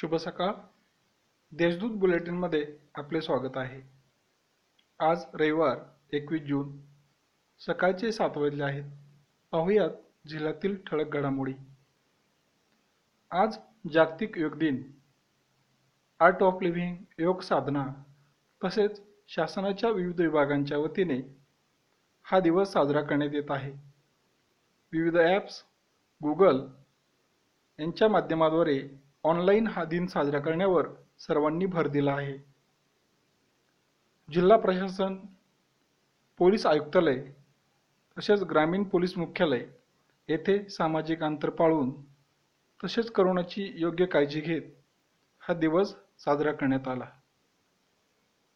शुभ सकाळ. देशदूत बुलेटिनमध्ये आपले स्वागत आहे. आज रविवार एकवीस जून. सकाळचे सात वाजले आहेत. पाहुयात जिल्ह्यातील ठळक घडामोडी. आज जागतिक योग दिन. आर्ट ऑफ लिव्हिंग योग साधना तसेच शासनाच्या विविध विभागांच्या वतीने हा दिवस साजरा करण्यात येत आहे. विविध ॲप्स गुगल यांच्या माध्यमाद्वारे ऑनलाईन हा दिन साजरा करण्यावर सर्वांनी भर दिला आहे. जिल्हा प्रशासन पोलीस आयुक्तालय तसेच ग्रामीण पोलीस मुख्यालय येथे सामाजिक अंतर पाळून तसेच करोनाची योग्य काळजी घेत हा दिवस साजरा करण्यात आला.